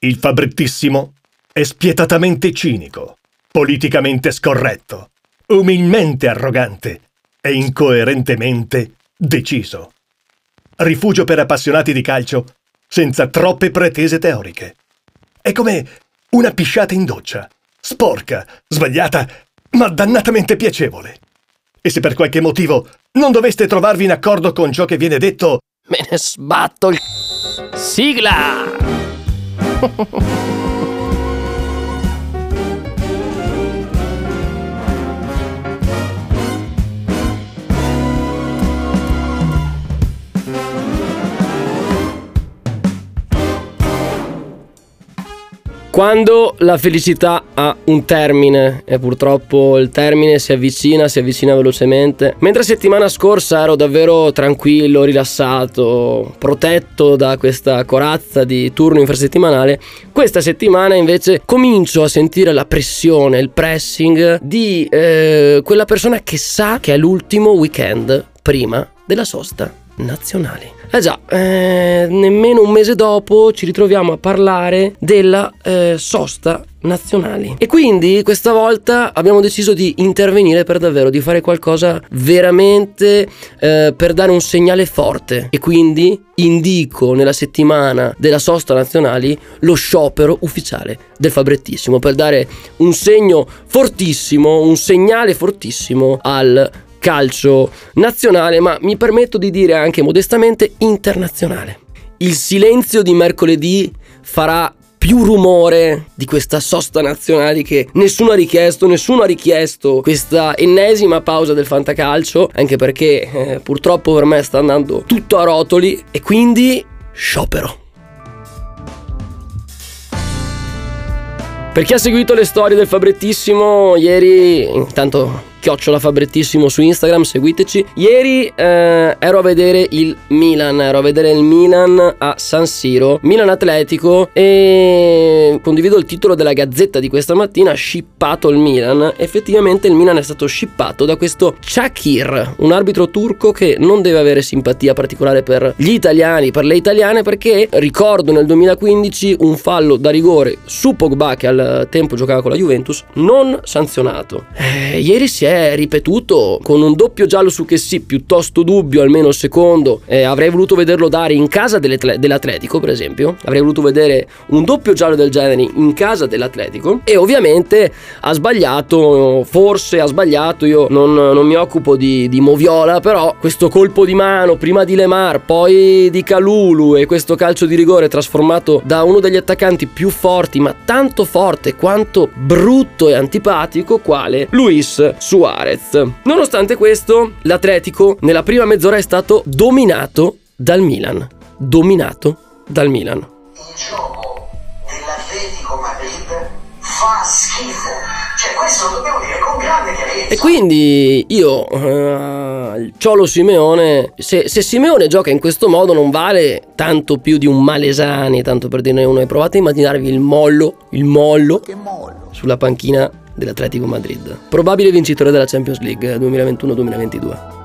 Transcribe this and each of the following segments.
Il fabrettissimo è spietatamente cinico, politicamente scorretto, umilmente arrogante e incoerentemente deciso. Rifugio per appassionati di calcio senza troppe pretese teoriche. È come una pisciata in doccia, sporca, sbagliata, ma dannatamente piacevole. E se per qualche motivo non doveste trovarvi in accordo con ciò che viene detto, me ne sbatto il... Sigla! Quando la felicità ha un termine e purtroppo il termine si avvicina, si avvicina velocemente. Mentre settimana scorsa ero davvero tranquillo, rilassato, protetto da questa corazza di turno infrasettimanale, questa settimana invece comincio a sentire la pressione, il pressing di eh, quella persona che sa che è l'ultimo weekend prima della sosta nazionali. Eh già, eh, nemmeno un mese dopo ci ritroviamo a parlare della eh, sosta nazionali. E quindi questa volta abbiamo deciso di intervenire per davvero, di fare qualcosa veramente eh, per dare un segnale forte. E quindi indico nella settimana della sosta nazionali lo sciopero ufficiale del Fabrettissimo per dare un segno fortissimo, un segnale fortissimo al calcio nazionale, ma mi permetto di dire anche modestamente internazionale. Il silenzio di mercoledì farà più rumore di questa sosta nazionale che nessuno ha richiesto, nessuno ha richiesto questa ennesima pausa del fantacalcio, anche perché eh, purtroppo per me sta andando tutto a rotoli e quindi sciopero. Per chi ha seguito le storie del Fabrettissimo, ieri, intanto chiocciola Fabrettissimo su Instagram, seguiteci. Ieri eh, ero a vedere il Milan, ero a vedere il Milan a San Siro, Milan Atletico e condivido il titolo della gazzetta di questa mattina, shippato il Milan. Effettivamente il Milan è stato shippato da questo Chakir, un arbitro turco che non deve avere simpatia particolare per gli italiani, per le italiane, perché ricordo nel 2015 un fallo da rigore su Pogba che al tempo giocava con la Juventus, non sanzionato. Eh, ieri si è ripetuto con un doppio giallo su che sì, piuttosto dubbio, almeno il secondo. Eh, avrei voluto vederlo dare in casa dell'Atletico, per esempio. Avrei voluto vedere un doppio giallo del genere in casa dell'Atletico. E ovviamente ha sbagliato, forse ha sbagliato. Io non, non mi occupo di, di, Moviola, però questo colpo di mano prima di Lemar, poi di Calulu e questo calcio di rigore trasformato da uno degli attaccanti più forti, ma tanto forte quanto brutto e antipatico, quale Luis Suarez. Suarez. Nonostante questo, l'Atletico nella prima mezz'ora è stato dominato dal Milan. Dominato dal Milan. Il gioco dell'Atletico Madrid fa schifo. Cioè, questo lo dobbiamo dire con grande chiarezza. E quindi io, uh, il Ciolo Simeone, se, se, Simeone gioca in questo modo non vale tanto più di un Malesani, tanto per dire uno. E provate a immaginarvi il mollo, il mollo, mollo. sulla panchina dell'Atletico Madrid, probabile vincitore della Champions League 2021-2022.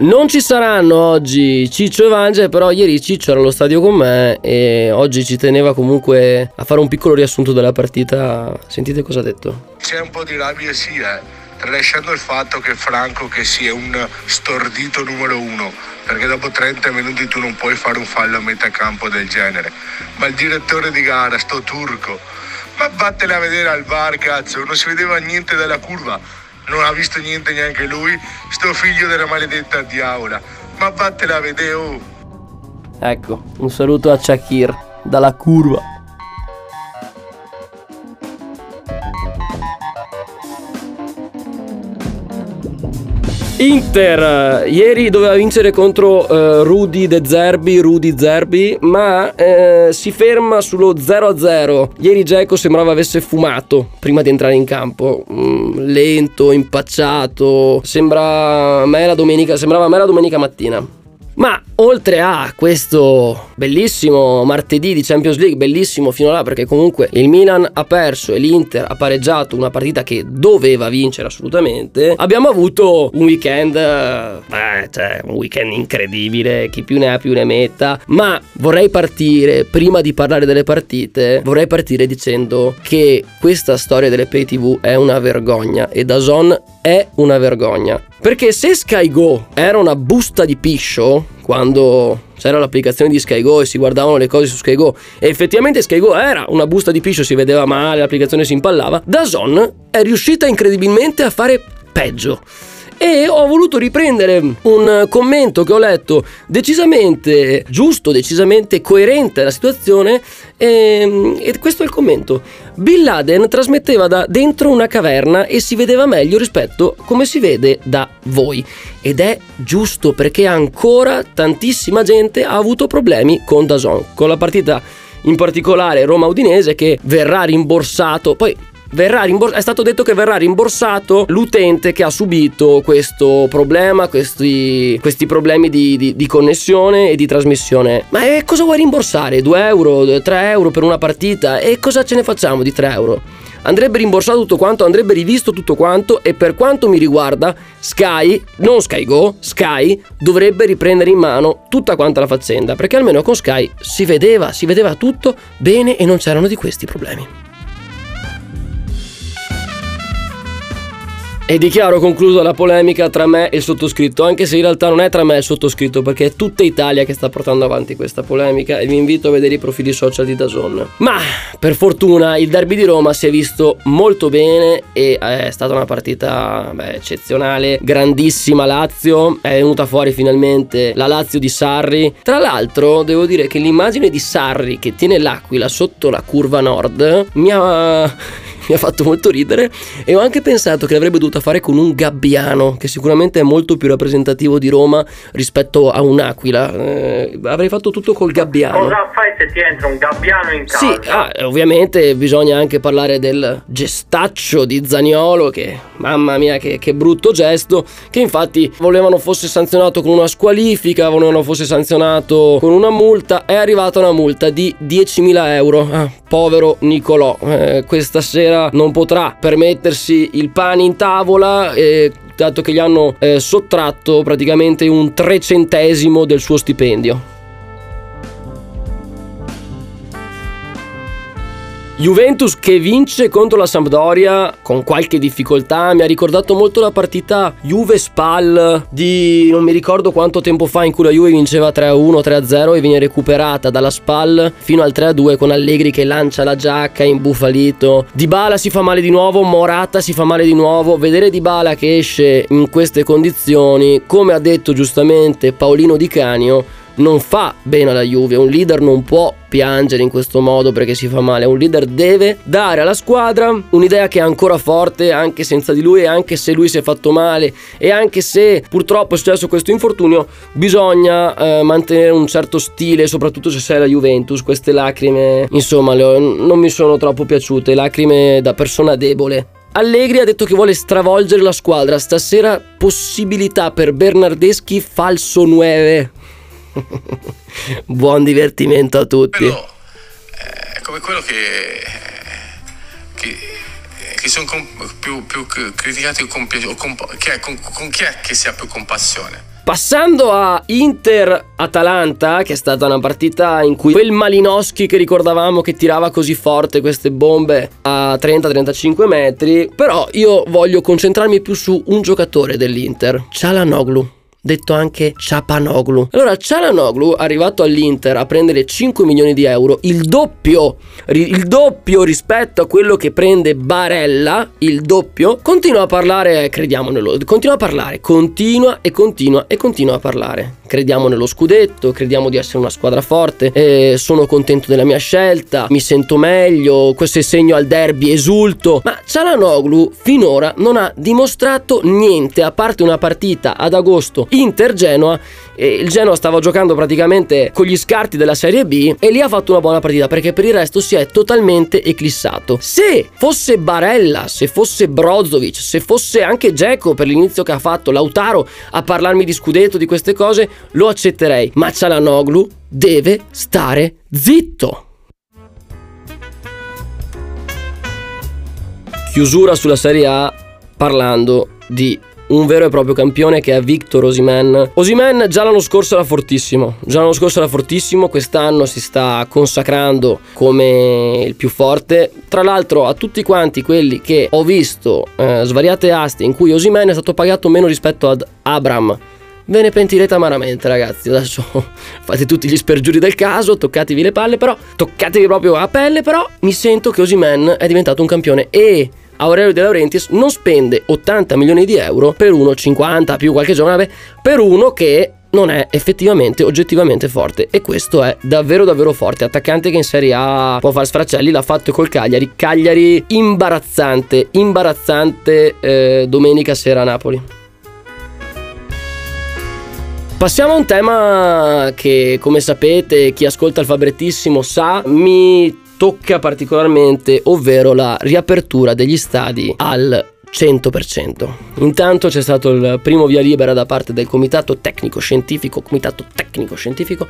Non ci saranno oggi Ciccio e Vange, però ieri Ciccio era allo stadio con me e oggi ci teneva comunque a fare un piccolo riassunto della partita. Sentite cosa ha detto. C'è un po' di rabbia, sì, eh. tralasciando il fatto che Franco che sia un stordito numero uno, perché dopo 30 minuti tu non puoi fare un fallo a metà campo del genere. Ma il direttore di gara, sto turco, ma vattene a vedere al bar, cazzo, non si vedeva niente dalla curva. Non ha visto niente neanche lui, sto figlio della maledetta diavola. Ma vattene a vedere, oh. Ecco, un saluto a Shakir dalla curva. Inter ieri doveva vincere contro uh, Rudy De Zerbi, Rudy Zerbi, ma uh, si ferma sullo 0-0. Ieri Geco sembrava avesse fumato prima di entrare in campo, mm, lento, impacciato. Sembra me la domenica, sembrava a me la domenica mattina. Ma oltre a questo bellissimo martedì di Champions League, bellissimo fino a là perché comunque il Milan ha perso e l'Inter ha pareggiato una partita che doveva vincere assolutamente, abbiamo avuto un weekend, beh, cioè un weekend incredibile, chi più ne ha più ne metta, ma vorrei partire, prima di parlare delle partite, vorrei partire dicendo che questa storia delle pay tv è una vergogna e Dazon è una vergogna. Perché se Sky Go era una busta di piscio, quando c'era l'applicazione di Sky Go e si guardavano le cose su Sky Go e effettivamente Sky Go era una busta di piscio, si vedeva male, l'applicazione si impallava, Dazon è riuscita incredibilmente a fare peggio e ho voluto riprendere un commento che ho letto decisamente giusto, decisamente coerente alla situazione e, e, questo è il commento. Bin Laden trasmetteva da dentro una caverna e si vedeva meglio rispetto come si vede da voi. Ed è giusto perché ancora tantissima gente ha avuto problemi con Dazon, con la partita in particolare Roma-Udinese che verrà rimborsato, poi Rimbors- è stato detto che verrà rimborsato l'utente che ha subito questo problema, questi, questi problemi di, di, di, connessione e di trasmissione. Ma eh, cosa vuoi rimborsare? 2 euro, 3 euro per una partita? E cosa ce ne facciamo di 3 euro? Andrebbe rimborsato tutto quanto, andrebbe rivisto tutto quanto e per quanto mi riguarda Sky, non Sky Go, Sky dovrebbe riprendere in mano tutta quanta la faccenda perché almeno con Sky si vedeva, si vedeva tutto bene e non c'erano di questi problemi. E dichiaro conclusa la polemica tra me e il sottoscritto, anche se in realtà non è tra me e il sottoscritto, perché è tutta Italia che sta portando avanti questa polemica e vi invito a vedere i profili social di Dazon. Ma per fortuna il derby di Roma si è visto molto bene e è stata una partita beh, eccezionale, grandissima Lazio, è venuta fuori finalmente la Lazio di Sarri. Tra l'altro devo dire che l'immagine di Sarri che tiene l'Aquila sotto la curva nord mi ha mi ha fatto molto ridere e ho anche pensato che l'avrebbe dovuta fare con un gabbiano, che sicuramente è molto più rappresentativo di Roma rispetto a un'aquila. Eh, avrei fatto tutto col gabbiano. Cosa fai ti entra un gabbiano in casa? Sì, ah, ovviamente bisogna anche parlare del gestaccio di Zaniolo, che mamma mia che, che brutto gesto, che infatti volevano fosse sanzionato con una squalifica, volevano fosse sanzionato con una multa, è arrivata una multa di 10.000 euro. Ah, povero Nicolò, eh, questa sera non potrà permettersi il pane in tavola e dato che gli hanno eh, sottratto praticamente un trecentesimo del suo stipendio. Juventus che vince contro la Sampdoria con qualche difficoltà, mi ha ricordato molto la partita Juve-Spal di non mi ricordo quanto tempo fa in cui la Juve vinceva 3-1, 3-0 e viene recuperata dalla Spal fino al 3-2 con Allegri che lancia la giacca imbufalito. Dybala si fa male di nuovo, Morata si fa male di nuovo, vedere Dybala che esce in queste condizioni, come ha detto giustamente Paolino Di Canio, non fa bene alla Juve, un leader non può piangere in questo modo perché si fa male, un leader deve dare alla squadra un'idea che è ancora forte anche senza di lui e anche se lui si è fatto male e anche se purtroppo è successo questo infortunio bisogna eh, mantenere un certo stile soprattutto se sei la Juventus, queste lacrime insomma le, non mi sono troppo piaciute, lacrime da persona debole. Allegri ha detto che vuole stravolgere la squadra. Stasera possibilità per Bernardeschi falso 9. Buon divertimento a tutti. Quello, eh, è come quello che, che, che sono più, più, criticati con, con, che con, con chi è che si ha più compassione. Passando a Inter-Atalanta, che è stata una partita in cui quel Malinowski che ricordavamo che tirava così forte queste bombe a 30-35 metri, però io voglio concentrarmi più su un giocatore dell'Inter, Cialanoglu detto anche Ciapanoglu. Allora, Cialanoglu, arrivato all'Inter a prendere 5 milioni di euro, il doppio, il doppio rispetto a quello che prende Barella, il doppio, continua a parlare, crediamo nello, continua a parlare, continua e continua e continua a parlare. Crediamo nello scudetto, crediamo di essere una squadra forte, eh, sono contento della mia scelta, mi sento meglio, questo è segno al derby, esulto. Ma Cialanoglu finora non ha dimostrato niente, a parte una partita ad agosto Inter-Genoa il Genoa stava giocando praticamente con gli scarti della Serie B e lì ha fatto una buona partita perché per il resto si è totalmente eclissato. Se fosse Barella, se fosse Brozovic, se fosse anche Dzeko per l'inizio che ha fatto, Lautaro a parlarmi di scudetto, di queste cose, lo accetterei, ma Cialanoglu deve stare zitto. Chiusura sulla Serie A parlando di un vero e proprio campione che è Victor Osimen. Osimen già l'anno scorso era fortissimo, già l'anno scorso era fortissimo, quest'anno si sta consacrando come il più forte. Tra l'altro a tutti quanti quelli che ho visto eh, svariate aste in cui Osimen è stato pagato meno rispetto ad Abram. Ve ne pentirete amaramente, ragazzi. Adesso fate tutti gli spergiuri del caso, toccatevi le palle, però toccatevi proprio a pelle, però mi sento che Osimen è diventato un campione e Aurelio De Laurentiis non spende 80 milioni di euro per uno 50 più qualche giorno per uno che non è effettivamente oggettivamente forte. E questo è davvero davvero forte. Attaccante che in Serie A può fare sfracelli l'ha fatto col Cagliari. Cagliari imbarazzante imbarazzante eh, domenica sera a Napoli. Passiamo a un tema che, come sapete, chi ascolta il Fabrettissimo sa, mi tocca particolarmente, ovvero la riapertura degli stadi al 100%. Intanto c'è stato il primo via libera da parte del Comitato Tecnico Scientifico, Comitato Tecnico Scientifico,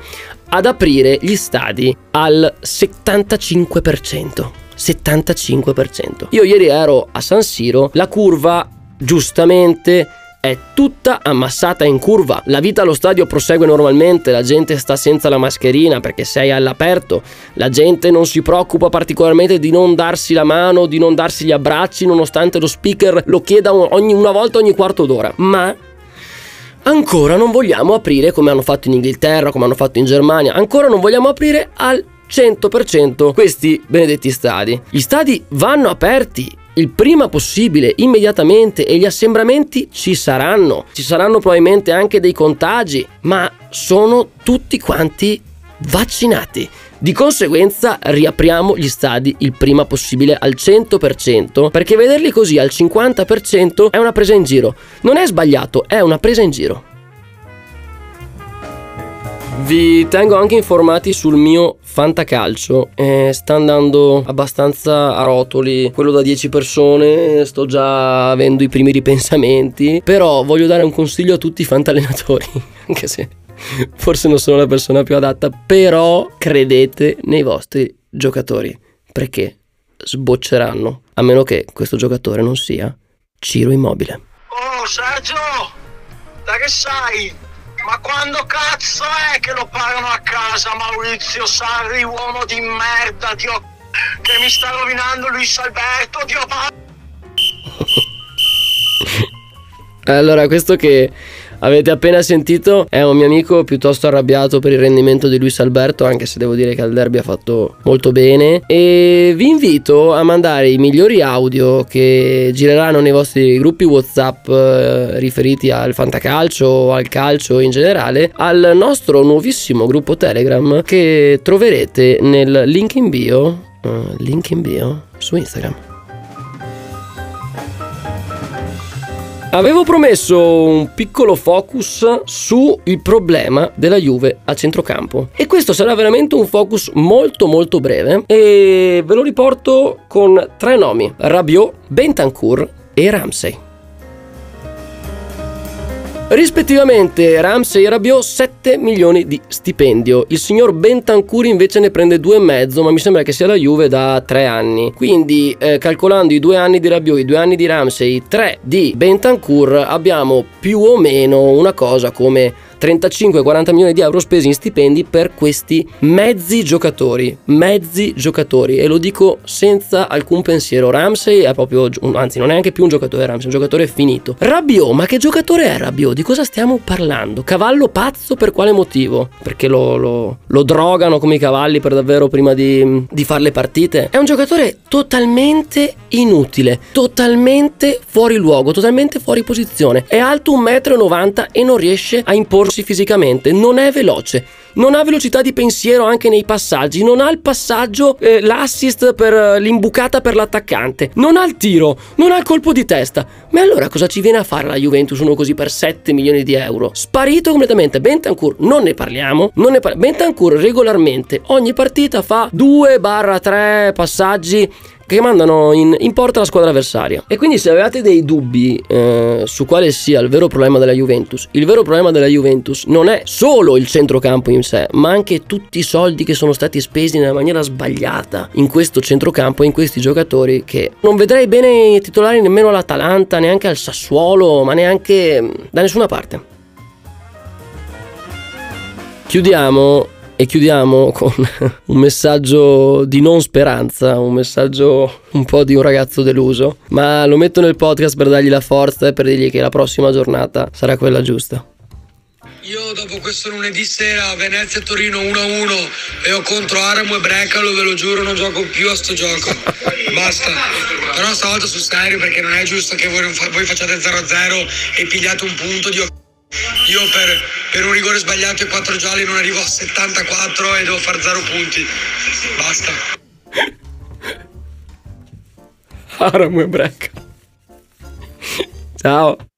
ad aprire gli stadi al 75%. 75%. Io ieri ero a San Siro, la curva giustamente è tutta ammassata in curva. La vita allo stadio prosegue normalmente, la gente sta senza la mascherina perché sei all'aperto, la gente non si preoccupa particolarmente di non darsi la mano, di non darsi gli abbracci, nonostante lo speaker lo chieda ogni, una volta ogni quarto d'ora. Ma ancora non vogliamo aprire come hanno fatto in Inghilterra, come hanno fatto in Germania, ancora non vogliamo aprire al 100% questi benedetti stadi. Gli stadi vanno aperti il prima possibile, immediatamente e gli assembramenti ci saranno. Ci saranno probabilmente anche dei contagi, ma sono tutti quanti vaccinati. Di conseguenza riapriamo gli stadi il prima possibile al 100% perché vederli così al 50% è una presa in giro. Non è sbagliato, è una presa in giro. Vi tengo anche informati sul mio fantacalcio. Eh, sta andando abbastanza a rotoli. Quello da 10 persone, sto già avendo i primi ripensamenti. Però voglio dare un consiglio a tutti i fantalenatori. Anche se forse non sono la persona più adatta. Però credete nei vostri giocatori. Perché sbocceranno. A meno che questo giocatore non sia Ciro Immobile. Oh Sergio, da che sai? Ma quando cazzo è che lo pagano a casa Maurizio Sarri, uomo di merda, Dio, che mi sta rovinando Luis Alberto, Dio Allora, questo che avete appena sentito è un mio amico piuttosto arrabbiato per il rendimento di Luis Alberto, anche se devo dire che al derby ha fatto molto bene. E vi invito a mandare i migliori audio che gireranno nei vostri gruppi WhatsApp eh, riferiti al fantacalcio o al calcio in generale al nostro nuovissimo gruppo Telegram che troverete nel link in bio. Uh, link in bio su Instagram. Avevo promesso un piccolo focus sul problema della Juve a centrocampo e questo sarà veramente un focus molto molto breve e ve lo riporto con tre nomi, Rabiot, Bentancur e Ramsey. Rispettivamente Ramsey e Rabiot 7 milioni di stipendio. Il signor Bentancur invece ne prende 2,5, ma mi sembra che sia la Juve da 3 anni. Quindi eh, calcolando i 2 anni di Rabiot, i 2 anni di Ramsey, 3 di Bentancur, abbiamo più o meno una cosa come 35-40 milioni di euro spesi in stipendi per questi mezzi giocatori, mezzi giocatori e lo dico senza alcun pensiero. Ramsey è proprio, anzi non è neanche più un giocatore Ramsey, è un giocatore finito. Rabiot, ma che giocatore è Rabiot? Di cosa stiamo parlando? Cavallo pazzo per quale motivo? Perché lo, lo, lo drogano come i cavalli per davvero prima di, di fare le partite? È un giocatore totalmente inutile, totalmente fuori luogo, totalmente fuori posizione. È alto 1,90 m e non riesce a imporre evolversi fisicamente, non è veloce, non ha velocità di pensiero anche nei passaggi, non ha il passaggio, eh, l'assist per eh, l'imbucata per l'attaccante, non ha il tiro, non ha il colpo di testa. Ma allora cosa ci viene a fare la Juventus uno così per 7 milioni di euro? Sparito completamente. Bentancur, non ne parliamo, non ne par- Bentancur regolarmente ogni partita fa 2-3 passaggi che mandano in, in, porta la squadra avversaria. E quindi se avevate dei dubbi eh, su quale sia il vero problema della Juventus, il vero problema della Juventus non è solo il centrocampo in sé, ma anche tutti i soldi che sono stati spesi nella maniera sbagliata in questo centrocampo e in questi giocatori che non vedrei bene titolari nemmeno all'Atalanta, neanche al Sassuolo, ma neanche mm, da nessuna parte. Chiudiamo e chiudiamo con un messaggio di non speranza, un messaggio un po' di un ragazzo deluso, ma lo metto nel podcast per dargli la forza e per dirgli che la prossima giornata sarà quella giusta. Io dopo questo lunedì sera Venezia-Torino 1-1 e ho contro Aramo e Brecalo, ve lo giuro, non gioco più a sto gioco. Basta. Però stavolta sul serio perché non è giusto che voi, fa- voi facciate 0-0 e pigliate un punto di io per, per, un rigore sbagliato e quattro gialli non arrivo a 74 e devo fare 0 punti. Basta. Aramo e break. Ciao.